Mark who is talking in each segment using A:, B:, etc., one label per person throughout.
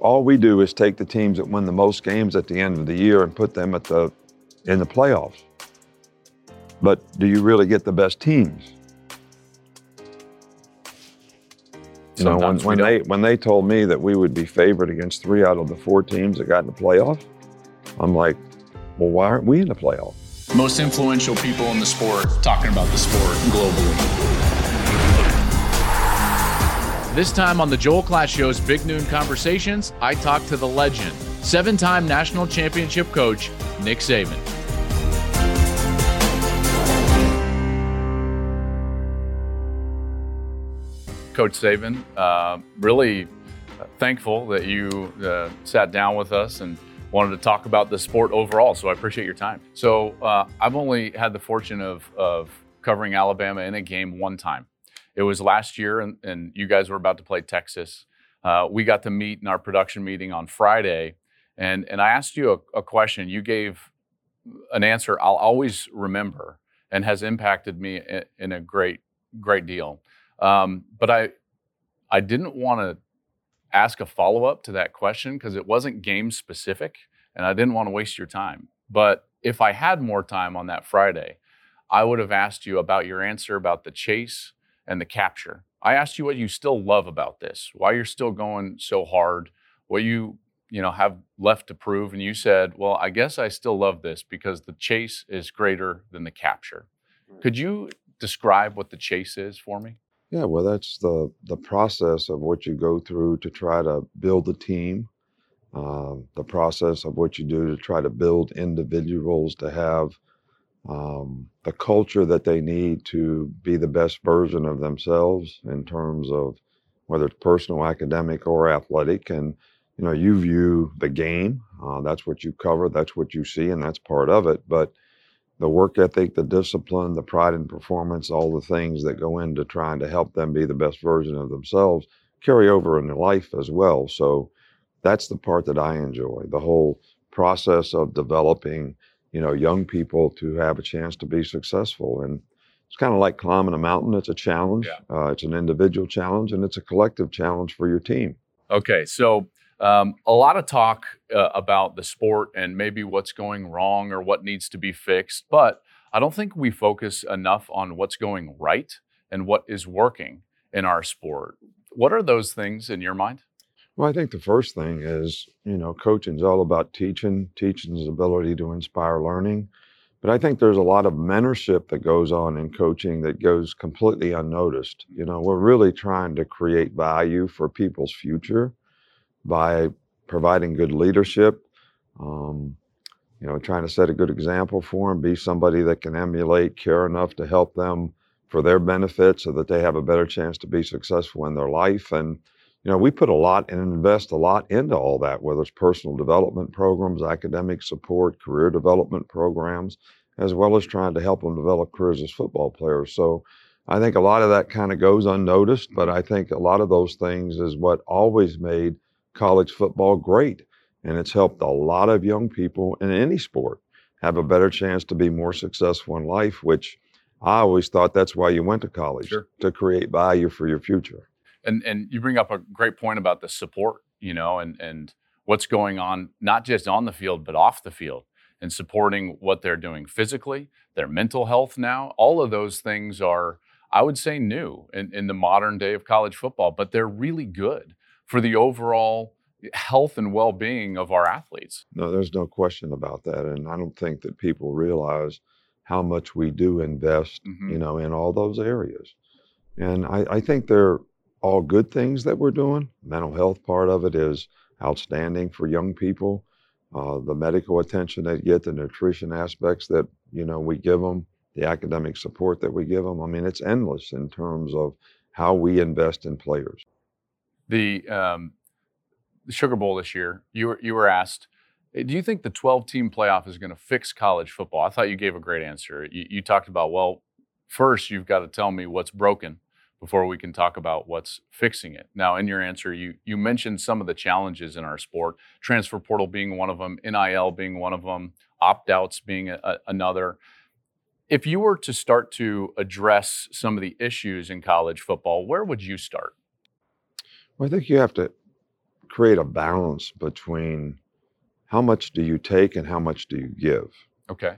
A: all we do is take the teams that win the most games at the end of the year and put them at the in the playoffs. But do you really get the best teams? You know, when, when they when they told me that we would be favored against three out of the four teams that got in the playoffs, I'm like, well, why aren't we in the playoffs?
B: Most influential people in the sport talking about the sport globally.
C: This time on the Joel Klatt Show's Big Noon Conversations, I talk to the legend, seven time national championship coach, Nick Saban. Coach Saban, uh, really thankful that you uh, sat down with us and wanted to talk about the sport overall. So I appreciate your time. So uh, I've only had the fortune of, of covering Alabama in a game one time. It was last year, and, and you guys were about to play Texas. Uh, we got to meet in our production meeting on Friday, and, and I asked you a, a question. You gave an answer I'll always remember and has impacted me in, in a great, great deal. Um, but I, I didn't want to ask a follow up to that question because it wasn't game specific and I didn't want to waste your time. But if I had more time on that Friday, I would have asked you about your answer about the chase and the capture. I asked you what you still love about this, why you're still going so hard, what you you know have left to prove and you said, "Well, I guess I still love this because the chase is greater than the capture." Could you describe what the chase is for me?
A: Yeah, well, that's the the process of what you go through to try to build a team, um, the process of what you do to try to build individuals to have um, the culture that they need to be the best version of themselves in terms of whether it's personal, academic, or athletic. And you know, you view the game. Uh, that's what you cover. That's what you see, and that's part of it. But the work ethic, the discipline, the pride in performance, all the things that go into trying to help them be the best version of themselves carry over in life as well. So that's the part that I enjoy. The whole process of developing, you know, young people to have a chance to be successful. And it's kind of like climbing a mountain. It's a challenge.
C: Yeah.
A: Uh, it's an individual challenge and it's a collective challenge for your team.
C: Okay, so um, a lot of talk uh, about the sport and maybe what's going wrong or what needs to be fixed, but I don't think we focus enough on what's going right and what is working in our sport. What are those things in your mind?
A: Well, I think the first thing is, you know, coaching is all about teaching, teaching's ability to inspire learning. But I think there's a lot of mentorship that goes on in coaching that goes completely unnoticed. You know, we're really trying to create value for people's future by providing good leadership, um, you know, trying to set a good example for them, be somebody that can emulate, care enough to help them for their benefit so that they have a better chance to be successful in their life. And, you know, we put a lot and invest a lot into all that, whether it's personal development programs, academic support, career development programs, as well as trying to help them develop careers as football players. So I think a lot of that kind of goes unnoticed, but I think a lot of those things is what always made college football great. And it's helped a lot of young people in any sport have a better chance to be more successful in life, which I always thought that's why you went to college
C: Sure.
A: to create value for your future.
C: And and you bring up a great point about the support, you know, and and what's going on not just on the field but off the field and supporting what they're doing physically, their mental health now. All of those things are I would say new in, in the modern day of college football, but they're really good for the overall health and well-being of our athletes.
A: No, there's no question about that. And I don't think that people realize how much we do invest,
C: Mhm.
A: you know, in all those areas. And I, I think they're all good things that we're doing. Mental health part of it is outstanding for young people. Uh, the medical attention they get, the nutrition aspects that, you know, we give them, the academic support that we give them. I mean, it's endless in terms of how we invest in players.
C: The um, the Sugar Bowl this year, you were you were asked, "Eh, do you think the 12 team playoff is going to fix college football? I thought you gave a great answer. You, you talked about, well, first you've got to tell me what's broken before we can talk about what's fixing it. Now, in your answer, you you mentioned some of the challenges in our sport, transfer portal being one of them, NIL being one of them, opt outs being a, a- another. If you were to start to address some of the issues in college football, where would you start?
A: Well, I think you have to create a balance between how much do you take and how much do you give.
C: Okay.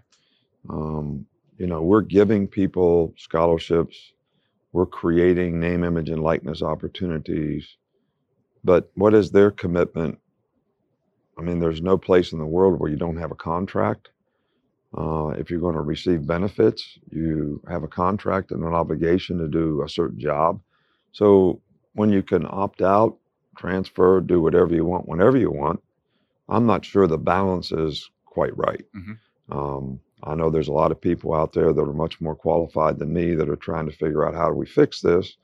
A: Um, you know, we're giving people scholarships, we're creating name, image, and likeness opportunities, but what is their commitment? I mean, there's no place in the world where you don't have a contract. Uh, if you're going to receive benefits, you have a contract and an obligation to do a certain job. So when you can opt out, transfer, do whatever you want whenever you want, I'm not sure the balance is quite right.
C: Mm-hmm.
A: Um, I know there's a lot of people out there that are much more qualified than me that are trying to figure out how do we fix this.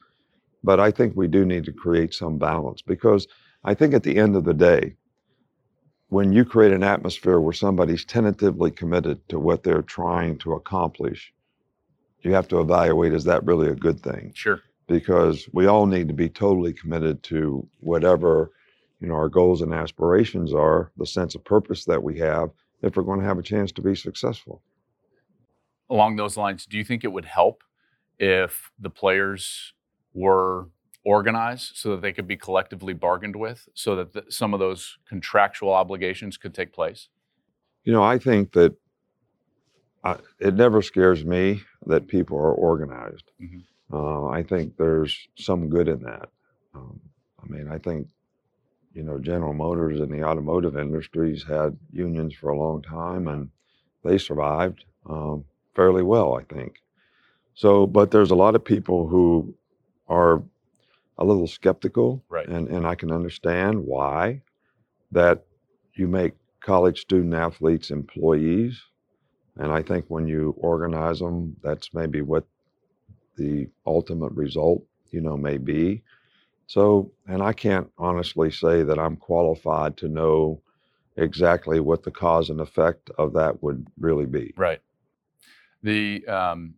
A: But I think we do need to create some balance because I think at the end of the day, when you create an atmosphere where somebody's tentatively committed to what they're trying to accomplish, you have to evaluate is that really a good thing?
C: Sure.
A: Because we all need to be totally committed to whatever you know our goals and aspirations are, the sense of purpose that we have, if we're going to have a chance to be successful.
C: Along those lines, do you think it would help if the players were organized so that they could be collectively bargained with so that the, some of those contractual obligations could take place?
A: You know, I think that I, it never scares me that people are organized.
C: Mhm.
A: Uh, I think there's some good in that. Um, I mean, I think, you know, General Motors and the automotive industries had unions for a long time and they survived um, fairly well, I think. So, but there's a lot of people who are a little skeptical,
C: Right.
A: and, and I can understand why that you make college student athletes employees. And I think when you organize them, that's maybe what the ultimate result, you know, may be. So, and I can't honestly say that I'm qualified to know exactly what the cause and effect of that would really be.
C: Right. The um,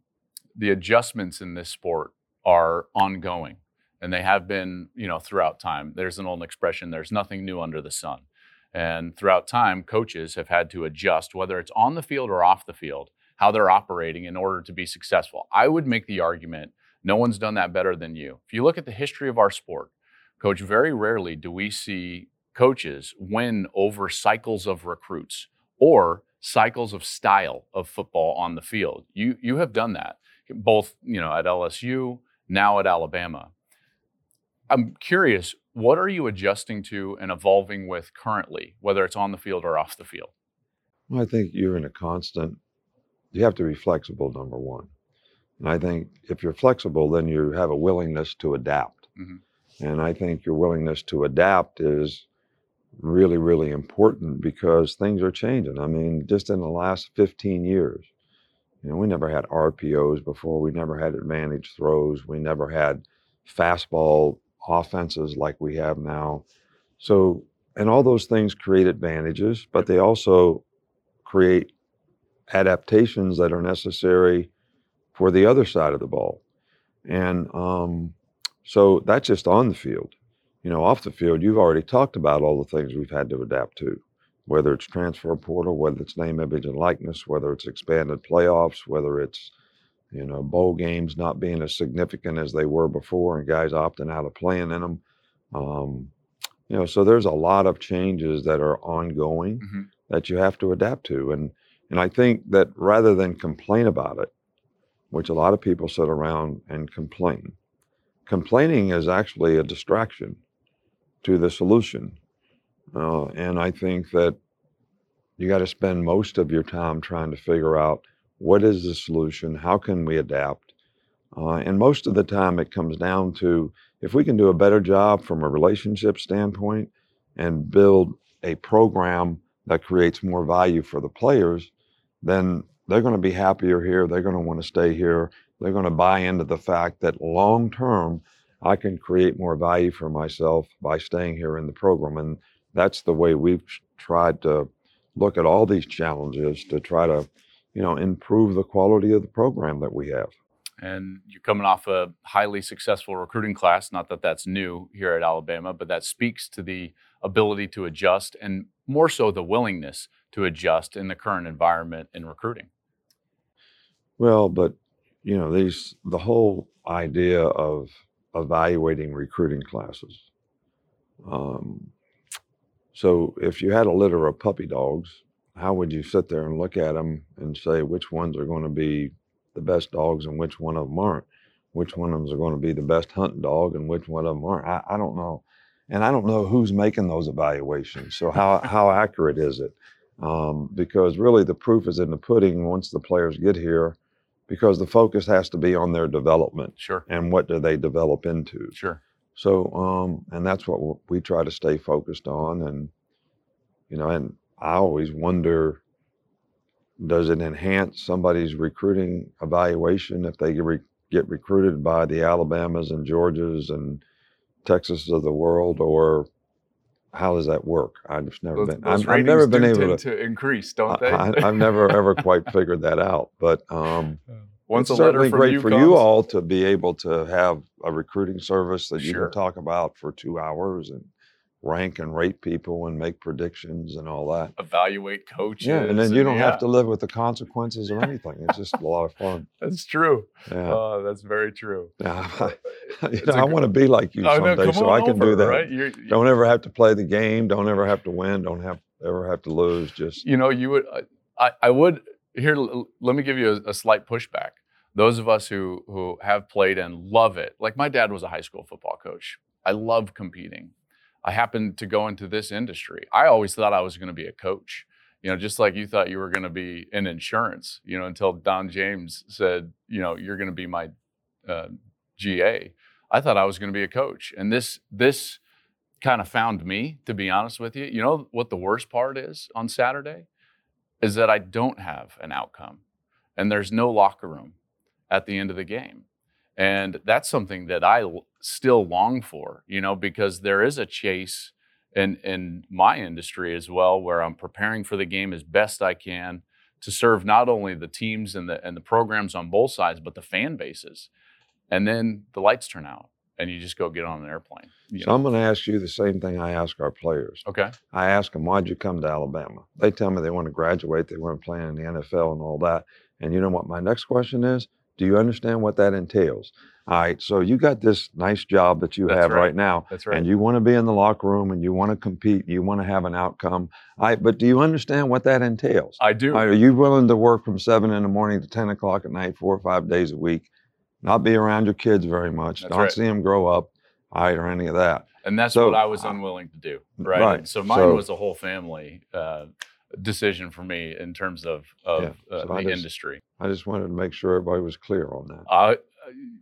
C: the adjustments in this sport are ongoing, and they have been, you know, throughout time. There's an old expression: "There's nothing new under the sun." And throughout time, coaches have had to adjust, whether it's on the field or off the field, how they're operating in order to be successful. I would make the argument no one's done that better than you. If you look at the history of our sport, coach, very rarely do we see coaches win over cycles of recruits or cycles of style of football on the field. You you have done that both, you know, at LSU, now at Alabama. I'm curious, what are you adjusting to and evolving with currently, whether it's on the field or off the field?
A: Well, I think you're in a constant, you have to be flexible, number one. And I think if you're flexible, then you have a willingness to adapt.
C: Mhm.
A: And I think your willingness to adapt is really, really important because things are changing. I mean, just in the last 15 years, you know, we never had RPOs before, we never had advantage throws, we never had fastball offenses like we have now. So, and all those things create advantages, but they also create adaptations that are necessary for the other side of the ball. And um, so that's just on the field. You know, off the field, you've already talked about all the things we've had to adapt to, whether it's transfer portal, whether it's name, image, and likeness, whether it's expanded playoffs, whether it's, you know, bowl games not being as significant as they were before and guys opting out of playing in them. Um, you know, so there's a lot of changes that are ongoing
C: Mhm.
A: that you have to adapt to. And and I think that rather than complain about it, which a lot of people sit around and complain, complaining is actually a distraction to the solution. Uh, and I think that you got to spend most of your time trying to figure out what is the solution, how can we adapt. Uh, and most of the time, it comes down to if we can do a better job from a relationship standpoint and build a program that creates more value for the players, then they're going to be happier here. They're going to want to stay here. They're going to buy into the fact that long term, I can create more value for myself by staying here in the program. And that's the way we've tried to look at all these challenges to try to, you know, improve the quality of the program that we have.
C: And you're coming off a highly successful recruiting class. Not that that's new here at Alabama, but that speaks to the ability to adjust and more so the willingness to adjust in the current environment in recruiting.
A: Well, but you know, these the whole idea of evaluating recruiting classes. Um, So if you had a litter of puppy dogs, how would you sit there and look at them and say which ones are going to be the best dogs and which one of them aren't? Which one of them are going to be the best hunting dog and which one of them aren't? I, I don't know. And I don't know who's making those evaluations. So how, how accurate is it? Um, because really the proof is in the pudding once the players get here because the focus has to be on their development
C: Sure.
A: and what do they develop into.
C: Sure.
A: So, um, and that's what we try to stay focused on. And, you know, and I always wonder does it enhance somebody's recruiting evaluation if they get, re- get recruited by the Alabamas and Georgias and Texas of the world, or how does that work? I've just never
C: Those,
A: been,
C: those
A: I've, I've never been able to.
C: to increase, don't they?
A: I, have never ever quite figured that out, but um,
C: Once
A: it's
C: a
A: certainly great
C: you
A: for
C: comes,
A: you all to be able to have a recruiting service that you can talk about for two hours and rank and rate people and make predictions and all that.
C: evaluate coaches.
A: Yeah, and then you don't
C: yeah,
A: have to live with the consequences or anything. It's just a lot of fun.
C: That's true.
A: Yeah,
C: Oh, that's very true.
A: yeah. Uh,
C: you
A: know, I want to be like you
C: Oh, no,
A: someday, so I can
C: over,
A: do that.
C: Right? You're, you-
A: Don't ever have to play the game. Don't ever have to win. Don't have ever have to lose. Just
C: you know, you would. I, I would here. Let me give you a, a slight pushback. Those of us who who have played and love it, like my dad was a high school football coach. I love competing. I happened to go into this industry. I always thought I was going to be a coach. You know, just like you thought you were going to be in insurance. You know, until Don James said, you know, you're going to be my uh, GA. I thought I was going to be a coach, and this this kind of found me. To be honest with you, you know what the worst part is on Saturday is that I don't have an outcome, and there's no locker room at the end of the game, and that's something that I l- still long for. You know, because there is a chase in in my industry as well, where I'm preparing for the game as best I can to serve not only the teams and the and the programs on both sides, but the fan bases. And then the lights turn out, and you just go get on an airplane.
A: so, I'm going to ask you the same thing I ask our players.
C: Okay.
A: I ask them, why'd you come to Alabama? They tell me they want to graduate, they want to play in the NFL and all that. And you know what my next question is? Do you understand what that entails? All right, so you got this nice job that you
C: That's
A: have
C: right.
A: right now,
C: That's right.
A: and you want to be in the locker room and you want to compete, you want to have an outcome. All right, but do you understand what that entails?
C: I do.
A: Right, are you willing to work from seven in the morning to 10 o'clock at night, four or five days a week, not be around your kids very much,
C: That's
A: don't see them grow up, all right, or any of that?
C: and that's
A: so,
C: what I was unwilling to do. Right.
A: right,
C: And So mine
A: so-
C: was a whole family uh, decision for me in terms of of
A: Yeah,
C: uh,
A: so
C: the
A: just-
C: industry.
A: I just wanted to make sure everybody was clear on that.
C: Uh,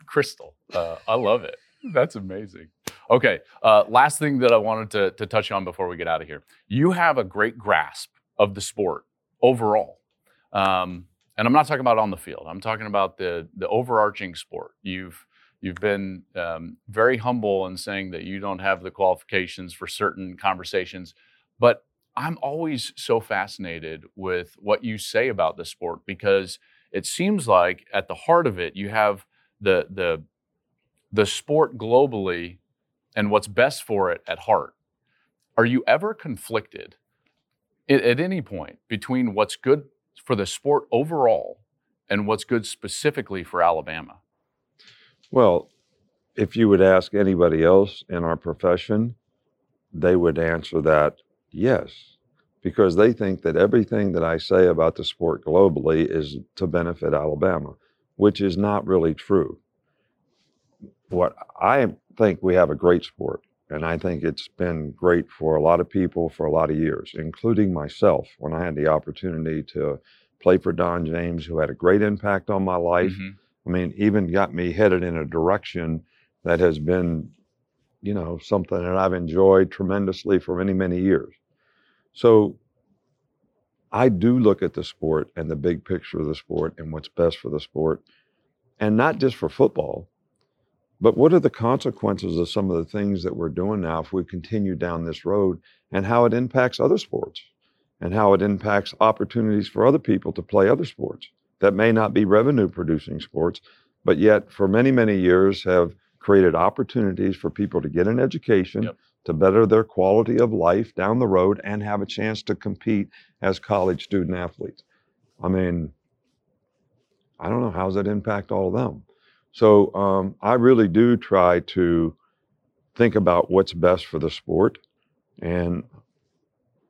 C: Crystal, uh, I love it. That's amazing. Okay, uh, last thing that I wanted to, to touch on before we get out of here. You have a great grasp of the sport overall. Um, and I'm not talking about on the field. I'm talking about the the overarching sport. You've you've been um, very humble in saying that you don't have the qualifications for certain conversations, but I'm always so fascinated with what you say about the sport because it seems like at the heart of it you have the the the sport globally and what's best for it at heart. Are you ever conflicted at, at any point between what's good for the sport overall and what's good specifically for Alabama?
A: Well, if you would ask anybody else in our profession, they would answer that yes, because they think that everything that I say about the sport globally is to benefit Alabama, which is not really true. What I think we have a great sport, and I think it's been great for a lot of people for a lot of years, including myself when I had the opportunity to play for Don James, who had a great impact on my life.
C: Mhm.
A: I mean, even got me headed in a direction that has been, you know, something that I've enjoyed tremendously for many, many years. So I do look at the sport and the big picture of the sport and what's best for the sport, and not just for football, but what are the consequences of some of the things that we're doing now if we continue down this road and how it impacts other sports and how it impacts opportunities for other people to play other sports that may not be revenue producing sports, but yet for many, many years have created opportunities for people to get an education,
C: Yep.
A: To better their quality of life down the road, and have a chance to compete as college student athletes. I mean, I don't know how does that impact all of them. So um, I really do try to think about what's best for the sport, and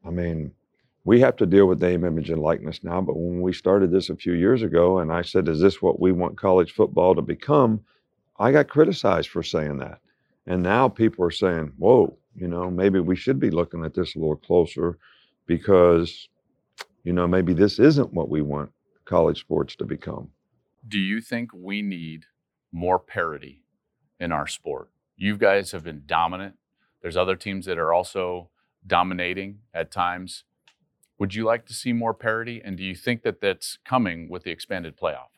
A: I mean, we have to deal with name, image, and likeness now. But when we started this a few years ago, and I said, "Is this what we want college football to become?" I got criticized for saying that, and now people are saying, "Whoa, you know, maybe we should be looking at this a little closer, because, you know, maybe this isn't what we want college sports to become."
C: Do you think we need more parity in our sport? You guys have been dominant. There's other teams that are also dominating at times. Would you like to see more parity? And do you think that that's coming with the expanded playoff?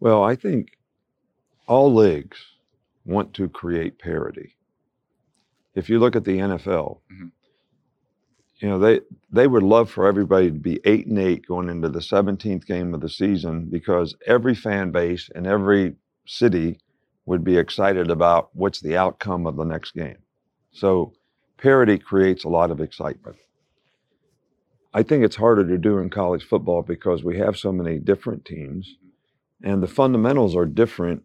A: Well, I think all leagues want to create parity. If you look at the NFL,
C: Mhm.
A: you know they they would love for everybody to be eight and eight going into the 17th game of the season because every fan base and every city would be excited about what's the outcome of the next game. So parity creates a lot of excitement. I think it's harder to do in college football because we have so many different teams and the fundamentals are different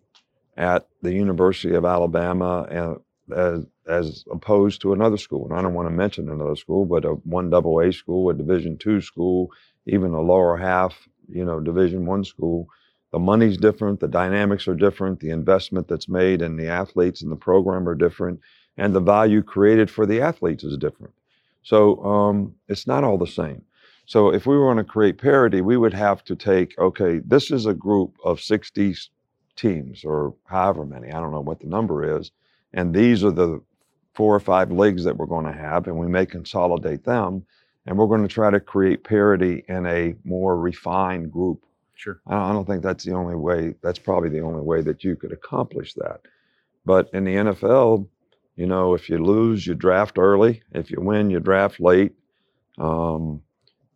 A: at the University of Alabama and as, as opposed to another school. And I don't want to mention another school, but a one double A school, a division two school, even a lower half, you know, division one school. The money's different, the dynamics are different, the investment that's made in the athletes and the program are different, and the value created for the athletes is different. So um, it's not all the same. So if we want to create parity, we would have to take, okay, this is a group of 60 teams or however many, I don't know what the number is, and these are the four or five leagues that we're going to have, and we may consolidate them, and we're going to try to create parity in a more refined group.
C: Sure.
A: I don't, think that's the only way, that's probably the only way that you could accomplish that. But in the NFL, you know, if you lose, you draft early. If you win, you draft late. Um,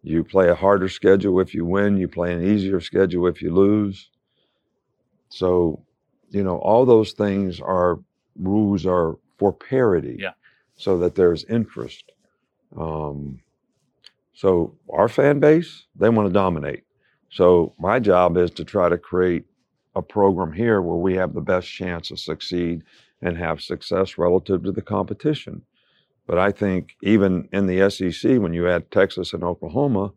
A: you play a harder schedule if you win, you play an easier schedule if you lose. So, you know, all those things are rules are for parity.
C: Yeah.
A: So that there's interest. Um, so our fan base, they want to dominate. So my job is to try to create a program here where we have the best chance to succeed and have success relative to the competition. But I think even in the SEC, when you add Texas and Oklahoma,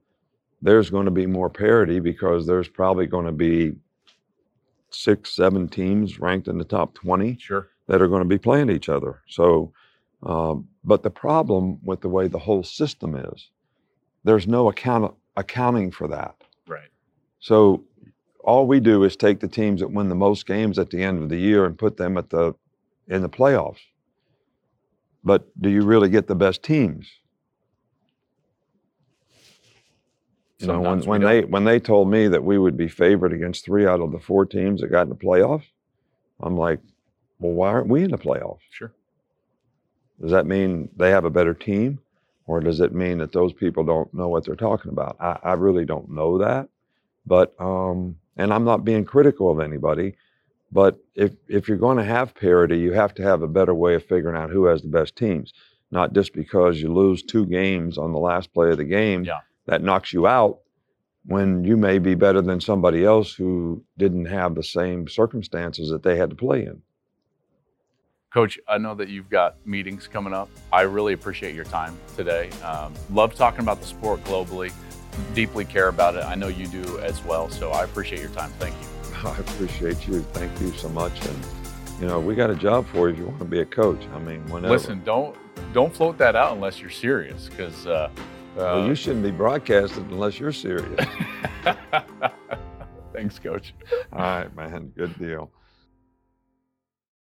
A: there's going to be more parity because there's probably going to be six, seven teams ranked in the top 20
C: Sure.
A: That are going to be playing each other. So, um, but the problem with the way the whole system is, there's no account accounting for that.
C: Right.
A: So all we do is take the teams that win the most games at the end of the year and put them at the in the playoffs. But do you really get the best teams? You know, when, when they when they told me that we would be favored against three out of the four teams that got in the playoffs, I'm like, well, why aren't we in the playoffs?
C: Sure.
A: Does that mean they have a better team? Or does it mean that those people don't know what they're talking about? I, I really don't know that. But um, and I'm not being critical of anybody, but if if you're going to have parity, you have to have a better way of figuring out who has the best teams. Not just because you lose two games on the last play of the game
C: Yeah.
A: that knocks you out when you may be better than somebody else who didn't have the same circumstances that they had to play in.
C: Coach, I know that you've got meetings coming up. I really appreciate your time today. Um, love talking about the sport globally. Deeply care about it. I know you do as well. So I appreciate your time. Thank you.
A: I appreciate you. Thank you so much. And you know, we got a job for you if you want to be a coach. I mean, whenever.
C: Listen, don't don't float that out unless you're serious, because uh,
A: well,
C: uh,
A: you shouldn't be broadcasted unless you're serious.
C: Thanks, Coach.
A: All right, man. Good deal.